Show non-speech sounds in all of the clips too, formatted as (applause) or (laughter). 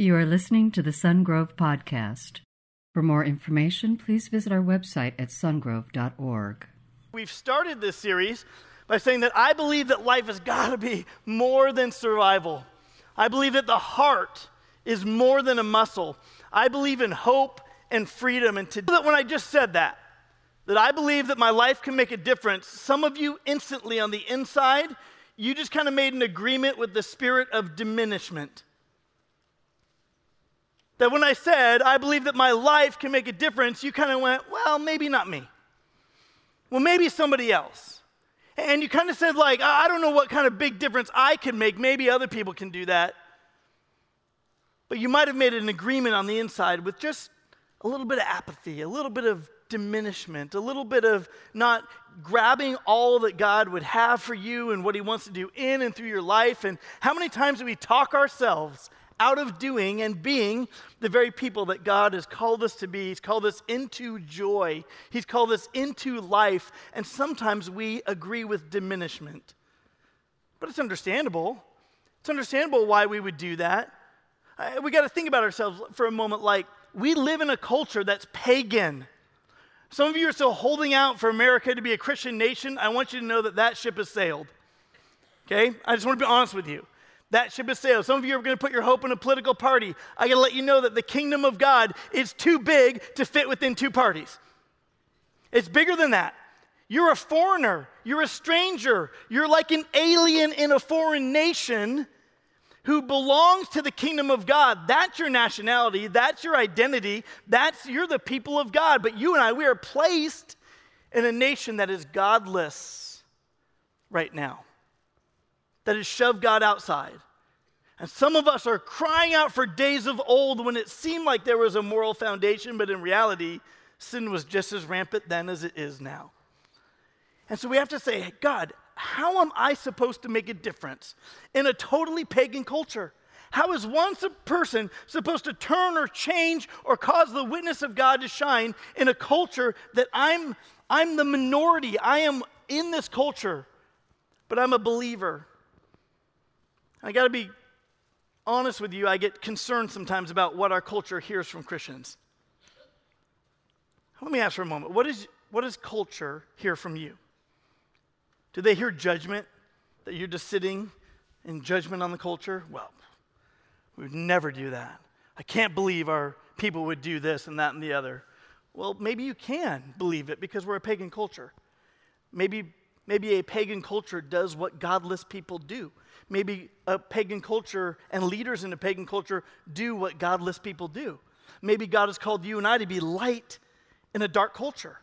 You are listening to the Sungrove Podcast. For more information, please visit our website at sungrove.org. We've started this series by saying that I believe that life has got to be more than survival. I believe that the heart is more than a muscle. I believe in hope and freedom. And to that when I just said that, that I believe that my life can make a difference, some of you instantly on the inside, you just kind of made an agreement with the spirit of diminishment. That when I said, I believe that my life can make a difference, you kind of went, well, maybe not me. Well, maybe somebody else. And you kind of said, like, I don't know what kind of big difference I can make. Maybe other people can do that. But you might have made an agreement on the inside with just a little bit of apathy, a little bit of diminishment, a little bit of not grabbing all that God would have for you and what He wants to do in and through your life. And how many times do we talk ourselves out of doing and being the very people that God has called us to be. He's called us into joy, He's called us into life, and sometimes we agree with diminishment. But it's understandable. It's understandable why we would do that. Uh, we got to think about ourselves for a moment like we live in a culture that's pagan. Some of you are still holding out for America to be a Christian nation. I want you to know that that ship has sailed. Okay? I just want to be honest with you. That ship has sailed. Some of you are going to put your hope in a political party. I got to let you know that the kingdom of God is too big to fit within two parties. It's bigger than that. You're a foreigner, you're a stranger, you're like an alien in a foreign nation who belongs to the kingdom of God. That's your nationality, that's your identity, that's you're the people of God. But you and I, we are placed in a nation that is godless right now that has shoved God outside. And some of us are crying out for days of old when it seemed like there was a moral foundation, but in reality, sin was just as rampant then as it is now. And so we have to say, God, how am I supposed to make a difference in a totally pagan culture? How is one person supposed to turn or change or cause the witness of God to shine in a culture that I'm, I'm the minority? I am in this culture, but I'm a believer. I got to be honest with you, I get concerned sometimes about what our culture hears from Christians. Let me ask for a moment what, is, what does culture hear from you? Do they hear judgment? That you're just sitting in judgment on the culture? Well, we would never do that. I can't believe our people would do this and that and the other. Well, maybe you can believe it because we're a pagan culture. Maybe, maybe a pagan culture does what godless people do maybe a pagan culture and leaders in a pagan culture do what godless people do. Maybe God has called you and I to be light in a dark culture.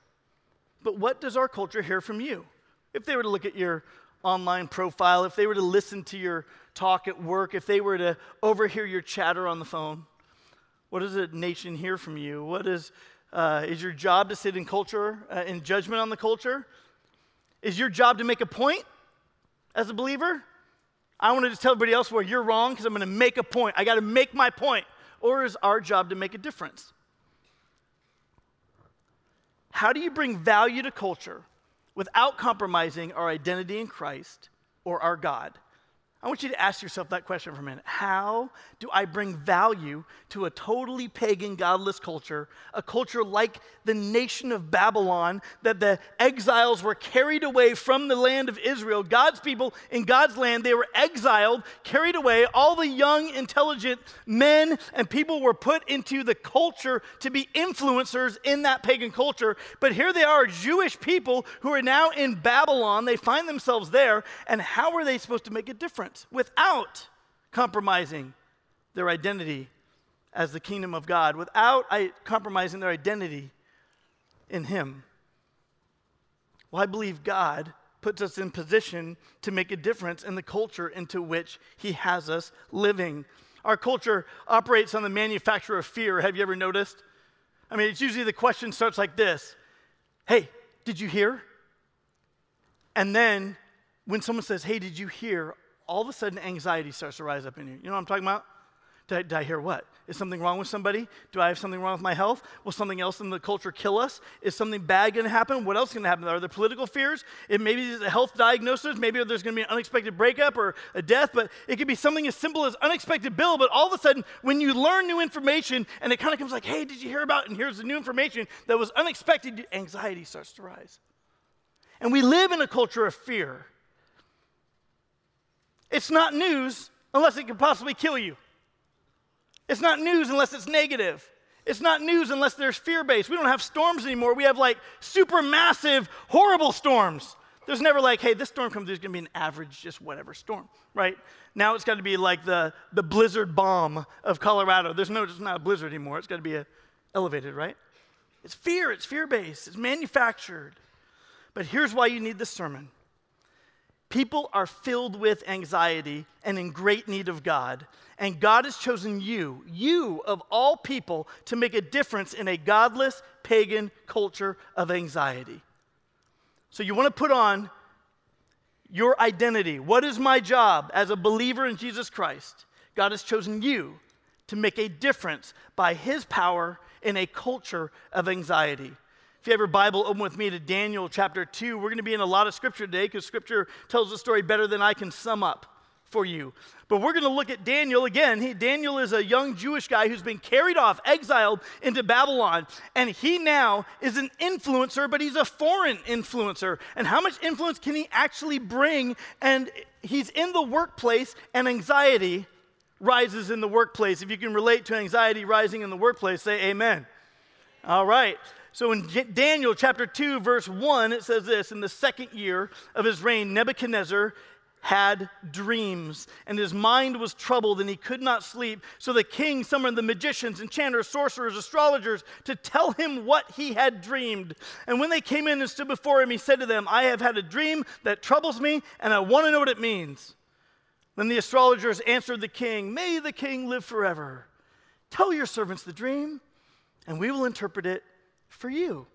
But what does our culture hear from you? If they were to look at your online profile, if they were to listen to your talk at work, if they were to overhear your chatter on the phone, what does a nation hear from you? What is, uh, is your job to sit in culture, uh, in judgment on the culture? Is your job to make a point as a believer? I want to just tell everybody else where you're wrong because I'm going to make a point. I got to make my point. Or is our job to make a difference? How do you bring value to culture without compromising our identity in Christ or our God? I want you to ask yourself that question for a minute. How do I bring value to a totally pagan, godless culture, a culture like the nation of Babylon, that the exiles were carried away from the land of Israel? God's people in God's land, they were exiled, carried away. All the young, intelligent men and people were put into the culture to be influencers in that pagan culture. But here they are, Jewish people who are now in Babylon. They find themselves there, and how are they supposed to make a difference? Without compromising their identity as the kingdom of God, without compromising their identity in Him. Well, I believe God puts us in position to make a difference in the culture into which He has us living. Our culture operates on the manufacture of fear. Have you ever noticed? I mean, it's usually the question starts like this Hey, did you hear? And then when someone says, Hey, did you hear? All of a sudden anxiety starts to rise up in you. You know what I'm talking about? Did I, did I, hear what? Is something wrong with somebody? Do I have something wrong with my health? Will something else in the culture kill us? Is something bad going to happen? What else is going to happen? Are there political fears? It maybe there's a health diagnosis. Maybe there's going to be an unexpected breakup or a death. But it could be something as simple as unexpected bill. But all of a sudden, when you learn new information and it kind of comes like, "Hey, did you hear about?" And here's the new information that was unexpected. Anxiety starts to rise, and we live in a culture of fear. It's not news unless it can possibly kill you. It's not news unless it's negative. It's not news unless there's fear based. We don't have storms anymore. We have like super massive, horrible storms. There's never like, hey, this storm comes, there's gonna be an average, just whatever storm, right? Now it's gotta be like the, the blizzard bomb of Colorado. There's no, it's not a blizzard anymore. It's gotta be a, elevated, right? It's fear, it's fear based, it's manufactured. But here's why you need this sermon People are filled with anxiety and in great need of God. And God has chosen you, you of all people, to make a difference in a godless, pagan culture of anxiety. So you want to put on your identity. What is my job as a believer in Jesus Christ? God has chosen you to make a difference by his power in a culture of anxiety. If you have your Bible, open with me to Daniel chapter 2. We're going to be in a lot of scripture today because scripture tells the story better than I can sum up for you. But we're going to look at Daniel again. He, Daniel is a young Jewish guy who's been carried off, exiled into Babylon. And he now is an influencer, but he's a foreign influencer. And how much influence can he actually bring? And he's in the workplace, and anxiety rises in the workplace. If you can relate to anxiety rising in the workplace, say amen. All right. So in Daniel chapter 2, verse 1, it says this In the second year of his reign, Nebuchadnezzar had dreams, and his mind was troubled, and he could not sleep. So the king summoned the magicians, enchanters, sorcerers, astrologers to tell him what he had dreamed. And when they came in and stood before him, he said to them, I have had a dream that troubles me, and I want to know what it means. Then the astrologers answered the king, May the king live forever. Tell your servants the dream, and we will interpret it for you.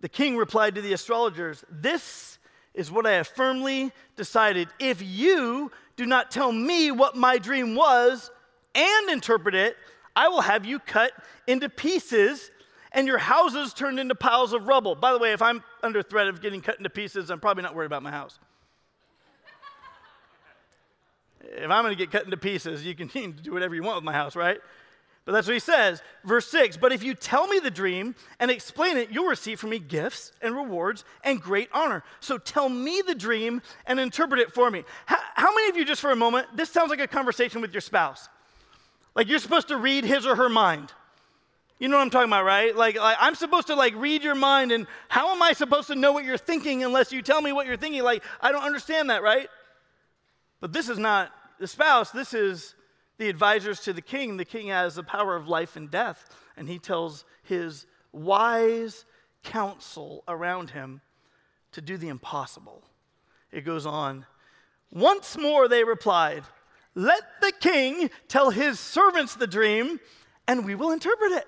The king replied to the astrologers, This is what I have firmly decided. If you do not tell me what my dream was and interpret it, I will have you cut into pieces and your houses turned into piles of rubble. By the way, if I'm under threat of getting cut into pieces, I'm probably not worried about my house. if I'm going to get cut into pieces, you can (laughs) do whatever you want with my house, right? But that's what he says. Verse 6 But if you tell me the dream and explain it, you'll receive from me gifts and rewards and great honor. So tell me the dream and interpret it for me. How, how, many of you, just for a moment, this sounds like a conversation with your spouse? Like you're supposed to read his or her mind. You know what I'm talking about, right? Like, like I'm supposed to like read your mind, and how am I supposed to know what you're thinking unless you tell me what you're thinking? Like, I don't understand that, right? But this is not the spouse, this is the advisors to the king, the king has the power of life and death, and he tells his wise counsel around him to do the impossible. It goes on. Once more they replied, Let the king tell his servants the dream, and we will interpret it.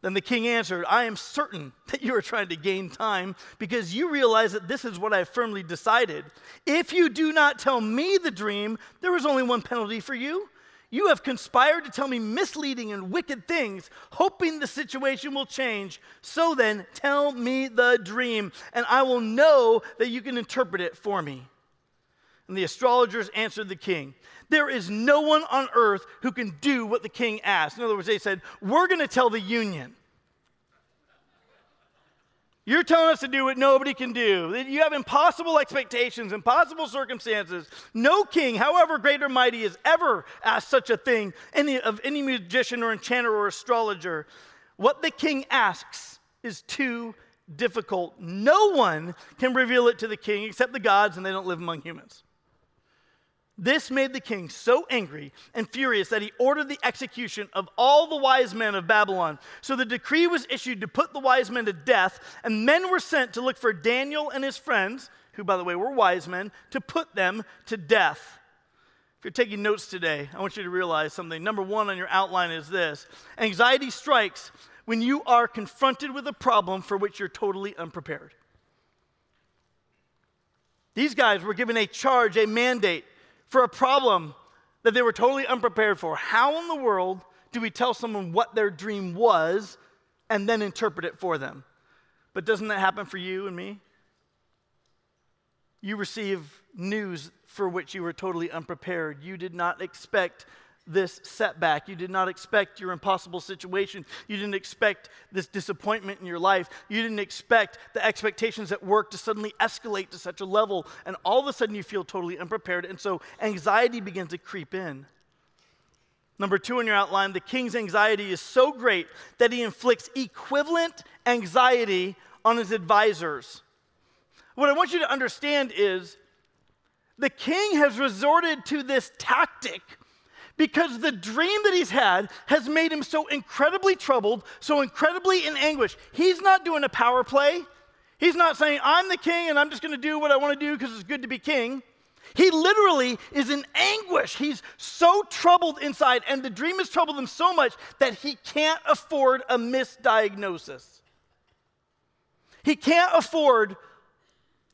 Then the king answered, I am certain (laughs) that you are trying to gain time because you realize that this is what I have firmly decided. If you do not tell me the dream, there is only one penalty for you. You have conspired to tell me misleading and wicked things, hoping the situation will change. So then, tell me the dream, and I will know that you can interpret it for me. And the astrologers answered the king, There is no one on earth who can do what the king asked. In other words, they said, We're going to tell the union. You're telling us to do what nobody can do. You have impossible expectations, impossible circumstances. No king, however great or mighty, has ever asked such a thing any, of any magician or enchanter or astrologer. What the king asks is too difficult. No one can reveal it to the king except the gods, and they don't live among humans. This made the king so angry and furious that he ordered the execution of all the wise men of Babylon. So the decree was issued to put the wise men to death, and men were sent to look for Daniel and his friends, who, by the way, were wise men, to put them to death. If you're taking notes today, I want you to realize something. Number one on your outline is this anxiety strikes when you are confronted with a problem for which you're totally unprepared. These guys were given a charge, a mandate for a problem that they were totally unprepared for. How in the world do we tell someone what their dream was and then interpret it for them? But doesn't that happen for you and me? You receive news for which you were totally unprepared. You did not expect this setback. You did not expect your impossible situation. You didn't expect this disappointment in your life. You didn't expect the expectations at work to suddenly escalate to such a level. And all of a sudden, you feel totally unprepared. And so anxiety begins to creep in. Number two in your outline, the king's anxiety is so great that he inflicts equivalent anxiety on his advisors. What I want you to understand is the king has resorted to this tactic because the dream that he's had has made him so incredibly troubled, so incredibly in anguish. He's not doing a power play. He's not saying, I'm the king and I'm just going to do what I want to do because it's good to be king. He literally is in anguish. He's so troubled inside, and the dream has troubled him so much that he can't afford a misdiagnosis. He can't afford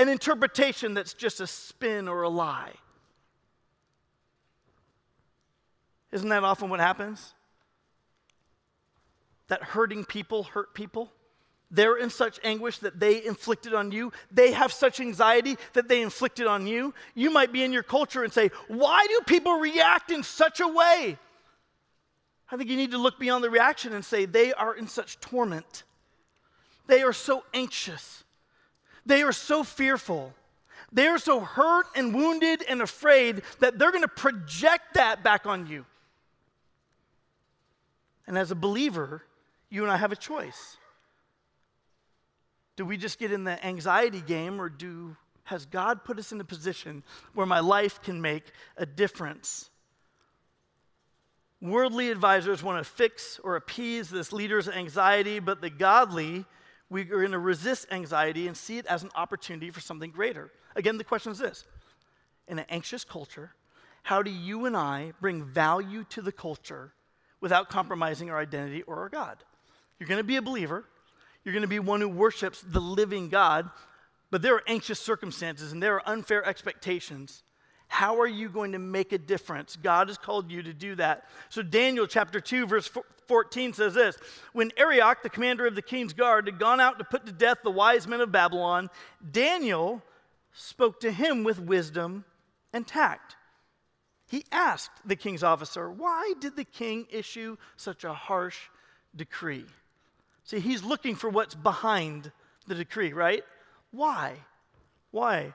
an interpretation that's just a spin or a lie. Isn't that often what happens? That hurting people hurt people. They're in such anguish that they inflicted on you. They have such anxiety that they inflicted on you. You might be in your culture and say, Why do people react in such a way? I think you need to look beyond the reaction and say, They are in such torment. They are so anxious. They are so fearful. They are so hurt and wounded and afraid that they're going to project that back on you. And as a believer, you and I have a choice. Do we just get in the anxiety game or do has God put us in a position where my life can make a difference? Worldly advisors want to fix or appease this leader's anxiety, but the godly, we are going to resist anxiety and see it as an opportunity for something greater. Again, the question is this In an anxious culture, how do you and I bring value to the culture without compromising our identity or our God. You're going to be a believer, you're going to be one who worships the living God, but there are anxious circumstances and there are unfair expectations. How are you going to make a difference? God has called you to do that. So, Daniel chapter 2, verse 14 says this When Arioch, the commander of the king's guard, had gone out to put to death the wise men of Babylon, Daniel spoke to him with wisdom and tact. He asked the king's officer, Why did the king issue such a harsh decree? See, he's looking for what's behind the decree, right? Why? Why?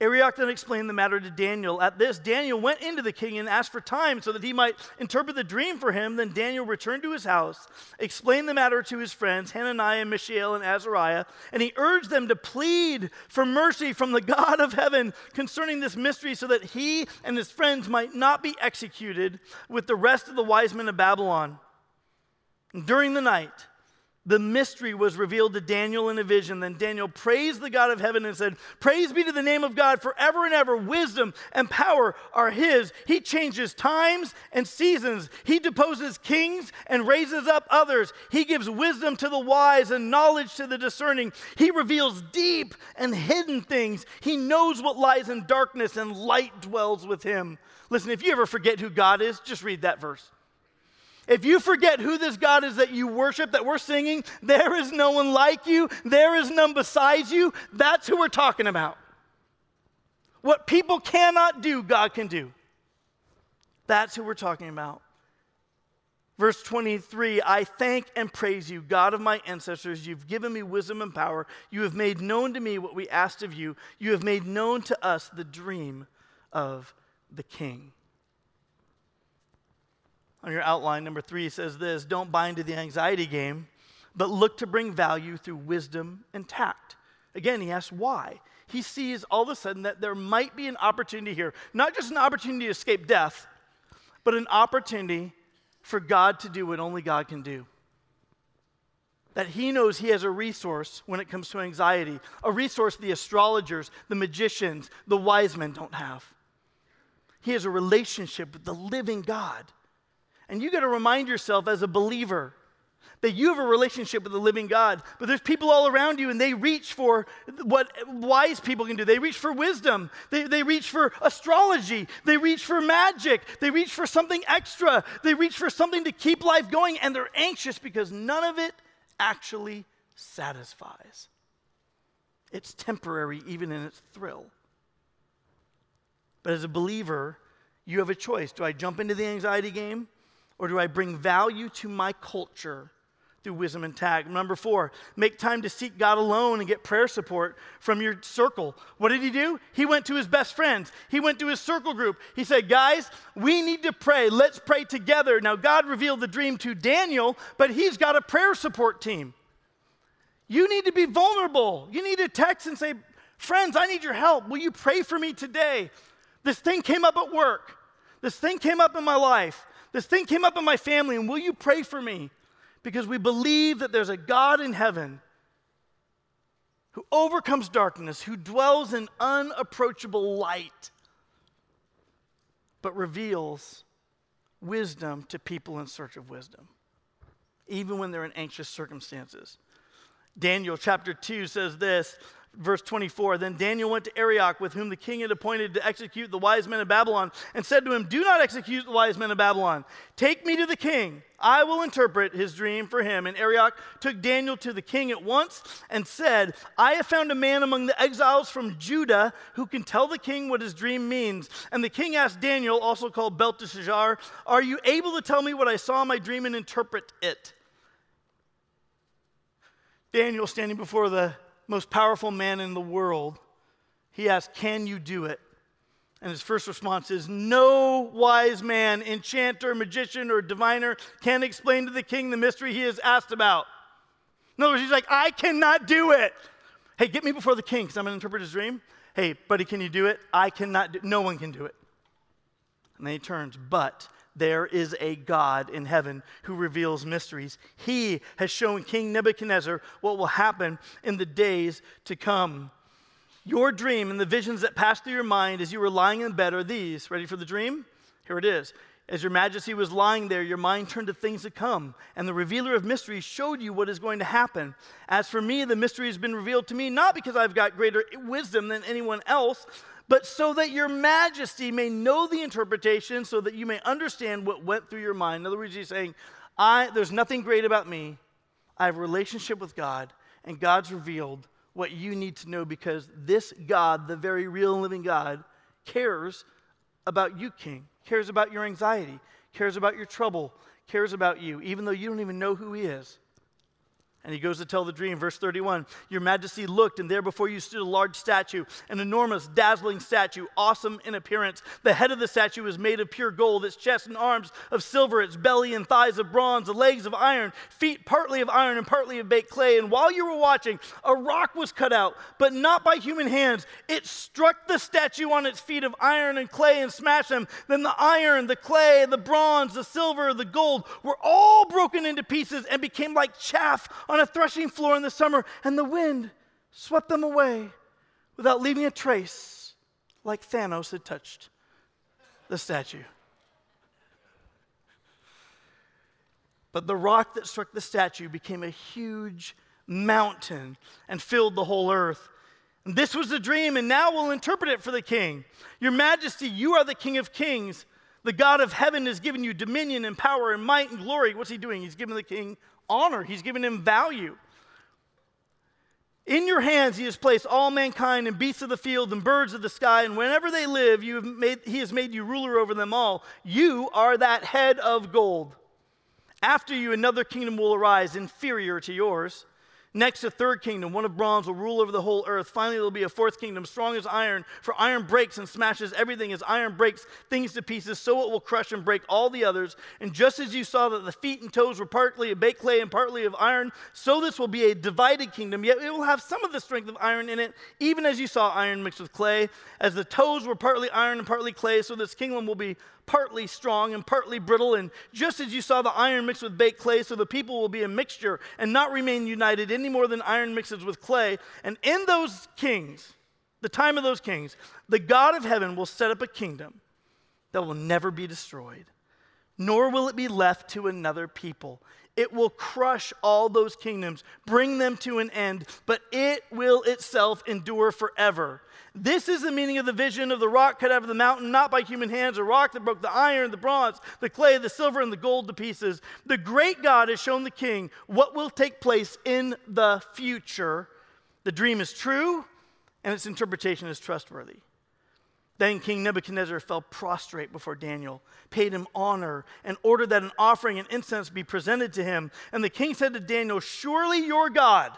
Arioch then explained the matter to Daniel. At this, Daniel went into the king and asked for time so that he might interpret the dream for him. Then Daniel returned to his house, explained the matter to his friends, Hananiah, Mishael, and Azariah, and he urged them to plead for mercy from the (laughs) God of heaven concerning this mystery so that he and his friends might not be executed with the rest of the wise men of Babylon. During the night, the mystery was revealed to Daniel in a vision. Then Daniel praised the God of heaven and said, Praise be to the name of God forever and ever. Wisdom and power are his. He changes times and seasons. He deposes kings and raises up others. He gives wisdom to the wise and knowledge to the discerning. He reveals deep and hidden things. He knows what lies in darkness, and light dwells with him. Listen, if you ever forget who God is, just read that verse. If you forget who this God is that you worship, that we're singing, there is no one like you, there is none besides you, that's who we're talking about. What people cannot do, God can do. That's who we're talking about. Verse 23 I thank and praise you, God of my ancestors. You've given me wisdom and power. You have made known to me what we asked of you. You have made known to us the dream of the king. On your outline, number three says this Don't buy into the anxiety game, but look to bring value through wisdom and tact. Again, he asks why. He sees all of a sudden that there might be an opportunity here, not just an opportunity to escape death, but an opportunity for God to do what only God can do. That he knows he has a resource when it comes to anxiety, a resource the astrologers, the magicians, the wise men don't have. He has a relationship with the living God. And you got to remind yourself as a believer that you have a relationship with the living God. But there's people all around you, and they reach for what wise people can do. They reach for wisdom, they, they reach for astrology, they reach for magic, they reach for something extra, they reach for something to keep life going, and they're anxious because none of it actually satisfies. It's temporary, even in its thrill. But as a believer, you have a choice. Do I jump into the anxiety game? Or do I bring value to my culture through wisdom and tact? Number four, make time to seek God alone and get prayer support from your circle. What did he do? He went to his best friends, he went to his circle group. He said, Guys, we need to pray. Let's pray together. Now, God revealed the dream to Daniel, but he's got a prayer support team. You need to be vulnerable. You need to text and say, Friends, I need your help. Will you pray for me today? This thing came up at work. This thing came up in my life. This thing came up in my family, and will you pray for me? because we believe that there's a God in heaven who overcomes darkness, who dwells in unapproachable light, but reveals wisdom to people in search of wisdom, even when they're in anxious circumstances. Daniel chapter 2 says this verse 24 Then Daniel went to Arioch, with whom the king had appointed to execute the wise men of Babylon, and said to him, Do not execute the wise men of Babylon. Take me to the king. I will interpret his dream for him. And Arioch took Daniel to the king at once and said, I have found a man among the exiles from Judah who can tell the king what his dream means. And the king asked Daniel, also called Belteshazzar, Are you able to tell me what I saw in my dream and interpret it? Daniel, standing before the most powerful man in the world, he asked, Can you do it? And his first response is, No wise man, enchanter, magician, or diviner can explain to the king the mystery he has asked about. In other words, he's like, I cannot do it. Hey, get me before the king because I'm going to interpret his dream. Hey, buddy, can you do it? I cannot do No one can do it. And then he turns, But there is a God in heaven who reveals mysteries. He has shown King Nebuchadnezzar what will happen in the days to come. Your dream and the visions that passed through your mind as you were lying in bed are these. Ready for the dream? Here it is. As your majesty was lying there, your mind turned to things to come, and the revealer of mysteries showed you what is going to happen. As for me, the mystery has been revealed to me, not because I've got greater wisdom than anyone else, but so that your majesty may know the interpretation, so that you may understand what went through your mind. In other words, he's saying, I, there's nothing great about me. I have a relationship with God, and God's revealed what you need to know because this God, the very real and living God, cares about you, King, cares about your anxiety, cares about your trouble, cares about you, even though you don't even know who He is. And he goes to tell the dream, verse 31 Your majesty looked, and there before you stood a large statue, an enormous, dazzling statue, awesome in appearance. The head of the statue was made of pure gold, its chest and arms of silver, its belly and thighs of bronze, the legs of iron, feet partly of iron and partly of baked clay. And while you were watching, a rock was cut out, but not by human hands. It struck the statue on its feet of iron and clay and smashed them. Then the iron, the clay, the bronze, the silver, the gold were all broken into pieces and became like chaff on a threshing floor in the summer, and the wind swept them away without leaving a trace, like Thanos had touched the statue. But the rock that struck the statue became a huge mountain and filled the whole earth. And this was the dream, and now we'll interpret it for the king. Your majesty, you are the king of kings. The God of heaven has given you dominion and power and might and glory. What's he doing? He's giving the king honor, he's given him value. In your hands he has placed all mankind and beasts of the field and birds of the sky, and whenever they live, you have made, he has made you ruler over them all. You are that head of gold. After you, another kingdom will arise inferior to yours. Next, a third kingdom, one of bronze, will rule over the whole earth. Finally, there will be a fourth kingdom, strong as iron, for iron breaks and smashes everything as iron breaks things to pieces, so it will crush and break all the others. And just as you saw that the feet and toes were partly of baked clay and partly of iron, so this will be a divided kingdom, yet it will have some of the strength of iron in it, even as you saw iron mixed with clay. As the toes were partly iron and partly clay, so this kingdom will be partly strong and partly brittle. And just as you saw the iron mixed with baked clay, so the people will be a mixture and not remain united any more than iron mixes with clay. And in those kings, the time of those kings, the God of heaven will set up a kingdom that will never be destroyed. Nor will it be left to another people. It will crush all those kingdoms, bring them to an end, but it will itself endure forever. This is the meaning of the vision of the rock cut out of the mountain, not by human hands, a rock that broke the iron, the bronze, the clay, the silver, and the gold to pieces. The great God has shown the king what will take place in the future. The dream is true, and its interpretation is trustworthy. Then King Nebuchadnezzar fell prostrate before Daniel, paid him honor, and ordered that an offering and incense be presented to him. And the king said to Daniel, Surely your God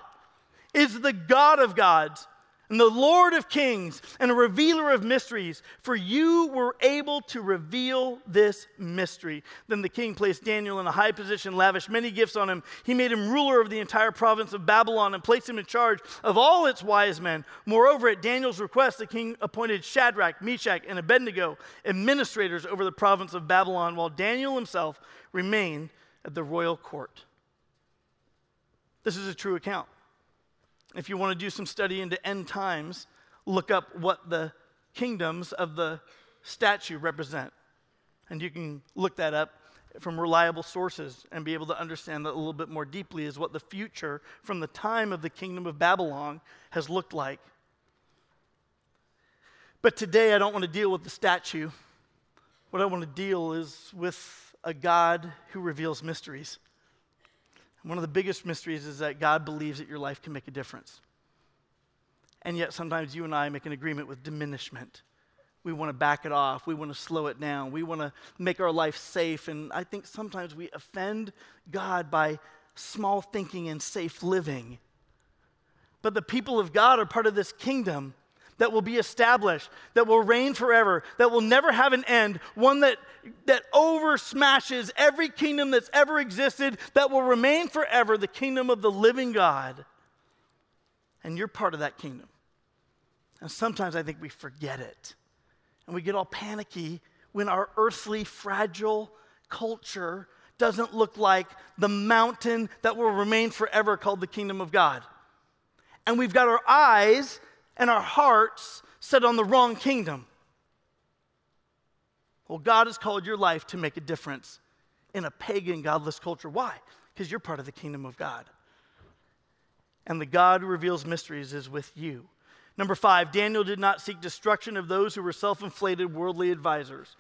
is the God of gods and the Lord of kings and a revealer of mysteries, for you were able to reveal this mystery. Then the king placed Daniel in a high position, lavished many gifts on him. He made him ruler of the entire province of Babylon and placed him in charge of all its wise men. Moreover, at Daniel's request, the king appointed Shadrach, Meshach, and Abednego administrators over the province of Babylon, while Daniel himself remained at the royal court. This is a true account. If you want to do some study into end times, look up what the kingdoms of the statue represent. And you can look that up from reliable sources and be able to understand that a little bit more deeply is what the future from the time of the kingdom of Babylon has looked like. But today I don't want to deal with the statue. What I want to deal is with a God who reveals mysteries. One of the biggest mysteries is that God believes that your life can make a difference. And yet, sometimes you and I make an agreement with diminishment. We want to back it off. We want to slow it down. We want to make our life safe. And I think sometimes we offend God by small thinking and safe living. But the people of God are part of this kingdom that will be established, that will reign forever, that will never have an end, one that, that over smashes every kingdom that's ever existed, that will remain forever, the kingdom of the living God. And you're part of that kingdom. And sometimes I think we forget it. And we get all panicky when our earthly, fragile culture doesn't look like the mountain that will remain forever called the kingdom of God. And we've got our eyes and our hearts set on the wrong kingdom. Well, God has called your life to make a difference in a pagan, godless culture. Why? Because you're part of the kingdom of God. And the God who reveals mysteries is with you. Number five, Daniel did not seek destruction of those who were self inflated worldly advisors.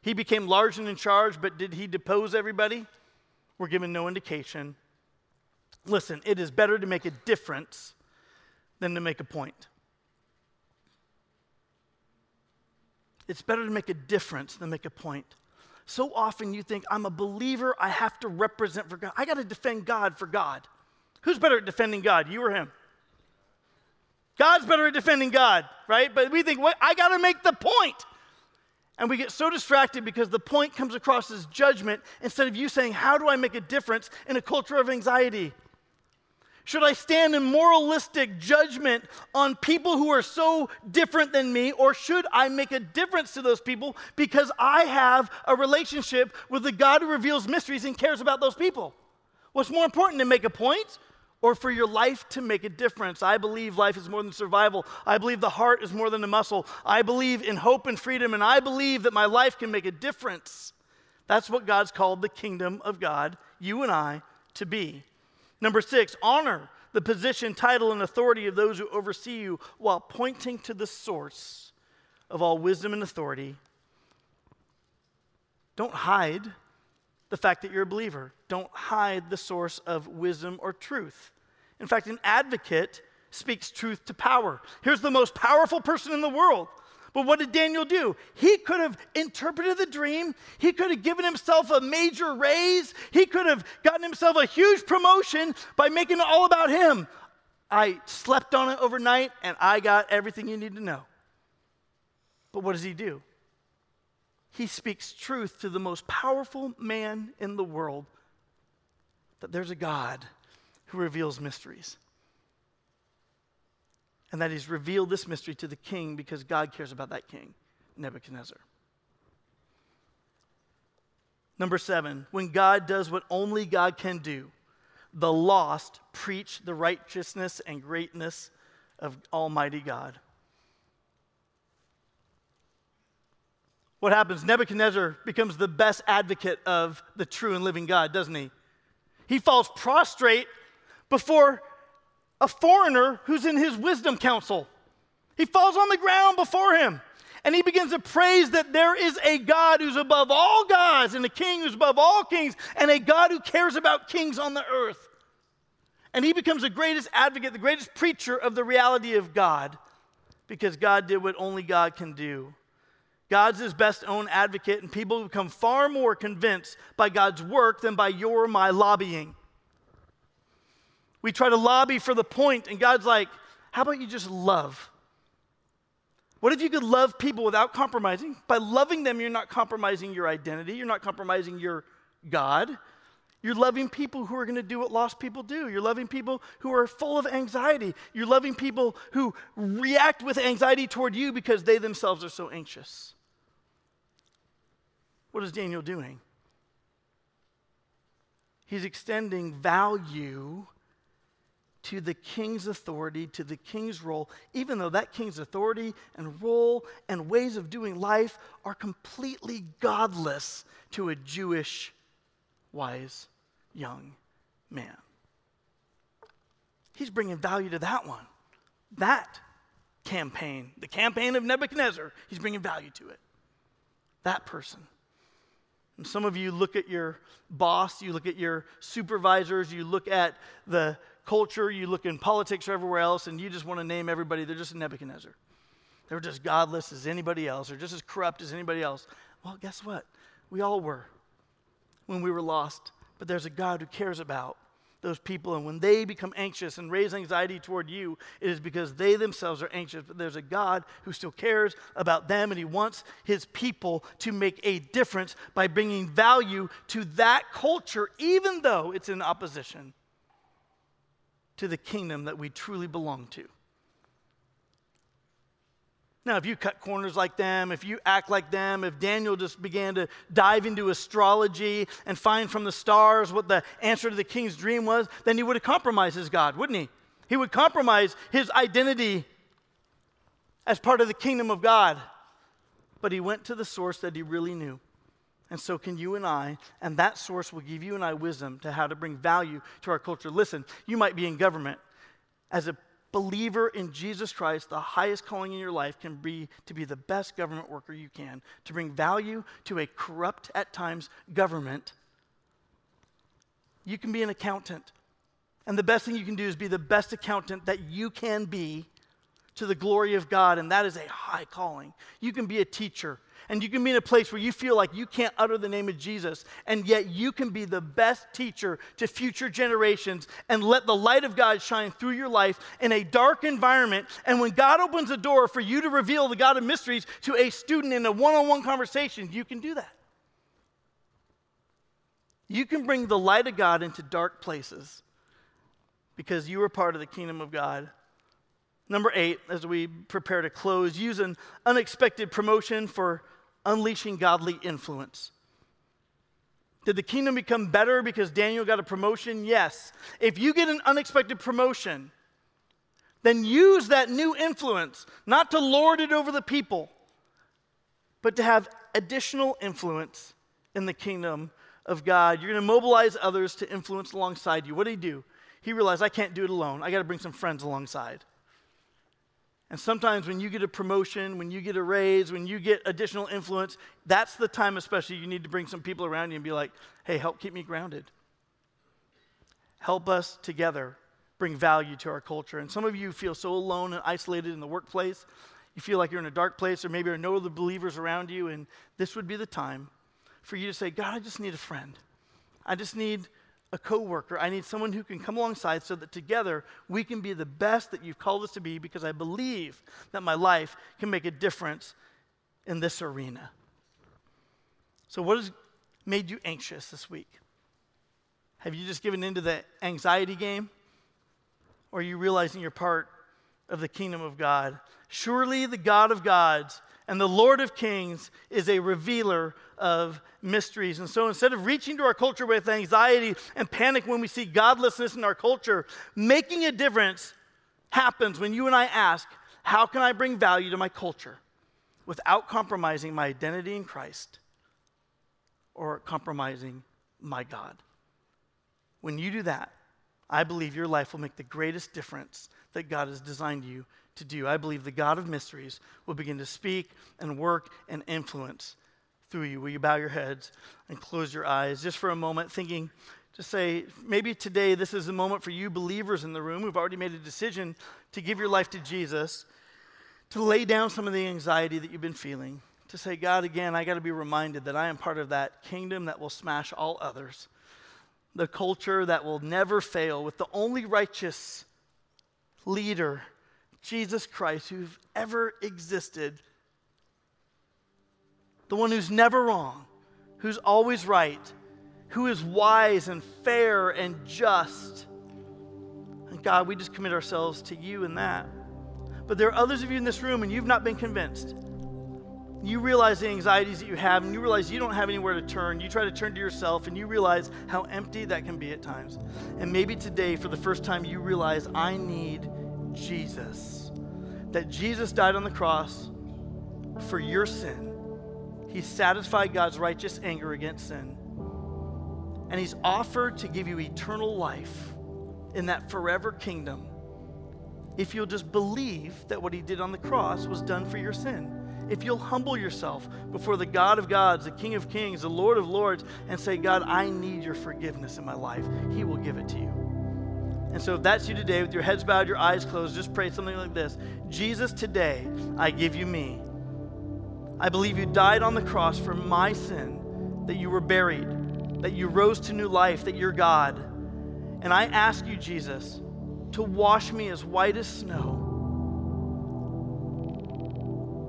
He became large and in charge, but did he depose everybody? We're given no indication. Listen, it is better to make a difference than to make a point. It's better to make a difference than make a point. So often you think, I'm a believer, I have to represent for God. I got to defend God for God. Who's better at defending God, you or him? God's better at defending God, right? But we think, what? I got to make the point. And we get so distracted because the point comes across as judgment instead of you saying, How do I make a difference in a culture of anxiety? Should I stand in moralistic judgment on people who are so different than me, or should I make a difference to those people because I have a relationship with the God who reveals mysteries and cares about those people? What's more important to make a point or for your life to make a difference? I believe life is more than survival. I believe the heart is more than a muscle. I believe in hope and freedom, and I believe that my life can make a difference. That's what God's called the kingdom of God, you and I, to be. Number six, honor the position, title, and authority of those who oversee you while pointing to the source of all wisdom and authority. Don't hide the fact that you're a believer. Don't hide the source of wisdom or truth. In fact, an advocate speaks truth to power. Here's the most powerful person in the world but what did Daniel do? He could have interpreted the dream. He could have given himself a major raise. He could have gotten himself a huge promotion by making it all about him. I slept on it overnight and I got everything you need to know. But what does he do? He speaks truth to the most powerful man in the world that there's a God who reveals mysteries and that he's revealed this mystery to the king because God cares about that king, Nebuchadnezzar. Number seven, when God does what only God can do, the lost preach the righteousness and greatness of Almighty God. what happens? Nebuchadnezzar becomes the best advocate of the true and living God, doesn't he? He falls prostrate before a foreigner who's in his wisdom council. He falls on the ground before him and he begins to praise that there is a God who's above all gods and a king who's above all kings and a God who cares about kings on the earth. And he becomes the greatest advocate, the greatest preacher of the reality of God because God did what only God can do. God's his best own advocate, and people become far more convinced by God's work than by your my lobbying. We try to lobby for the point, and God's like, how about you just love? What if you could love people without compromising? By loving them, you're not compromising your identity, you're not compromising your God. You're loving people who are going to do what lost people do. You're loving people who are full of anxiety. You're loving people who react with anxiety toward you because they themselves are so anxious. What is Daniel doing? He's extending value to the king's authority, to the king's role, even though that king's authority and role and ways of doing life are completely godless to a Jewish wise young man. He's bringing value to that one. That campaign, the campaign of Nebuchadnezzar, he's bringing value to it. That person. And some of you look at your boss, you look at your supervisors, you look at the culture, you look in politics or everywhere else, and you just want to name everybody, they're just Nebuchadnezzar. They're just godless as anybody else, or just as corrupt as anybody else. Well, guess what? We all were when we were lost, but there's a God who cares about those people. And when they become anxious and raise anxiety toward you, it is because they themselves are anxious. But there's a God who still cares about them, and He wants His people to make a difference by bringing value to that culture, even though it's in opposition to the kingdom that we truly belong to. Now, if you cut corners like them, if you act like them, if Daniel just began to dive into astrology and find from the stars what the answer to the king's dream was, then he would have compromised his God, wouldn't he? He would compromise his identity as part of the kingdom of God. But he went to the source that he really knew. And so can you and I, and that source will give you and I wisdom to how to bring value to our culture. Listen, you might be in government. As a believer in Jesus Christ, the highest calling in your life can be to be the best government worker you can, to bring value to a corrupt, at times, government. You can be an accountant. And the best thing you can do is be the best accountant that you can be to the glory of God, and that is a high calling. You can be a teacher, and you can be in a place where you feel like you can't utter the name of Jesus, and yet you can be the best teacher to future generations and let the light of God shine through your life in a dark environment. And when God opens a door for you to reveal the God of mysteries to a student in a one on one conversation, you can do that. You can bring the light of God into dark places because you are part of the kingdom of God. Number eight, as we prepare to close, use an unexpected promotion for unleashing godly influence. Did the kingdom become better because Daniel got a promotion? Yes. If you get an unexpected promotion, then use that new influence not to lord it over the people, but to have additional influence in the kingdom of God. You're going to mobilize others to influence alongside you. What did he do? He realized, I can't do it alone. I got to bring some friends alongside. And sometimes when you get a promotion, when you get a raise, when you get additional influence, that's the time, especially, you need to bring some people around you and be like, hey, help keep me grounded. Help us together bring value to our culture. And some of you feel so alone and isolated in the workplace. You feel like you're in a dark place, or maybe there are no other believers around you, and this would be the time for you to say, God, I just need a friend. I just need a coworker. I need someone who can come alongside so that together we can be the best that you've called us to be because I believe that my life can make a difference in this arena. So, what has made you anxious this week? Have you just given into the anxiety game? Or are you realizing you're part of the kingdom of God? Surely the God of gods and the Lord of Kings is a revealer of mysteries. And so instead of reaching to our culture with anxiety and panic when we see godlessness in our culture, making a difference happens when you and I ask, How can I bring value to my culture? without compromising my identity in Christ or compromising my God. When you do that, I believe your life will make the greatest difference that God has designed you to do. I believe the God of mysteries will begin to speak and work and influence through you. Will you bow your heads and close your eyes just for a moment, thinking, just say, maybe today this is a moment for you believers in the room who've already made a decision to give your life to Jesus, to lay down some of the anxiety that you've been feeling, to say, God, again, I got to be reminded that I am part of that kingdom that will smash all others, the culture that will never fail, with the only righteous leader, Jesus Christ, who's ever existed, the one who's never wrong, who's always right, who is wise and fair and just. And God, we just commit ourselves to you in that. But there are others of you in this room and you've not been convinced. You realize the anxieties that you have, and you realize you don't have anywhere to turn. You try to turn to yourself, and you realize how empty that can be at times. And maybe today, for the first time, you realize I need Jesus. That Jesus died on the cross for your sin. He satisfied God's righteous anger against sin. And He's offered to give you eternal life in that forever kingdom if you'll just believe that what He did on the cross was done for your sin if you'll humble yourself before the God of gods, the King of kings, the Lord of lords, and say, God, I need your forgiveness in my life, He will give it to you. And so, if that's you today, with your heads bowed, your eyes closed, just pray something like this Jesus, today, I give you me. I believe you died on the cross for my sin, that you were buried, that you rose to new life, that you're God. And I ask you, Jesus, to wash me as white as snow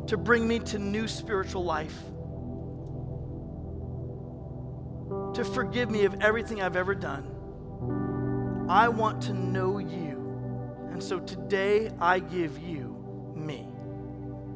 to bring me to new spiritual life, to forgive me of everything I've ever done. I want to know you. And so today I give you me.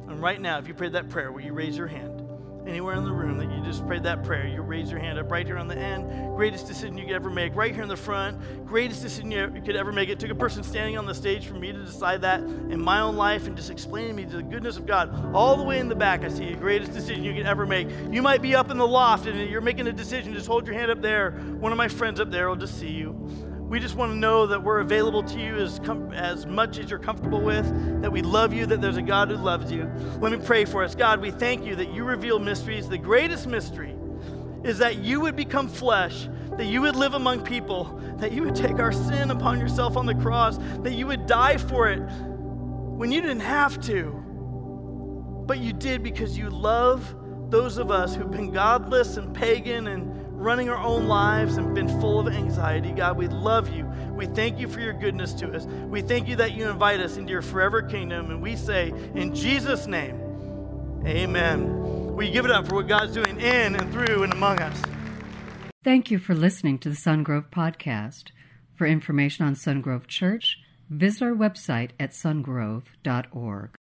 And right now, if you prayed that prayer, will you raise your hand? anywhere in the room that you just prayed that prayer, you raise your hand up right here on the end. Greatest decision you could ever make, right here in the front. Greatest decision you could ever make. It took a person standing on the stage for me to decide that in my own life and just explaining to me the goodness of God. All the way in the back, I see you. Greatest decision you could ever make. You might be up in the loft and you're making a decision. Just hold your hand up there. One of my friends up there will just see you. We just want to know that we're available to you as, com- as much as you're comfortable with, that we love you, that there's a God who loves you. Let me pray for us. God, we thank you that you reveal mysteries. The greatest mystery is that you would become flesh, that you would live among people, that you would take our sin upon yourself on the cross, that you would die for it when you didn't have to. But you did because you love those of us who've been godless and pagan and running our own lives and been full of anxiety. God, we love you. We thank you for your goodness to us. We thank you that you invite us into your forever kingdom. And we say, in Jesus' name, amen. We give it up for what God's doing in and through and among us. Thank you for listening to the Sungrove Podcast. For information on Sungrove Church, visit our website at sungrove.org.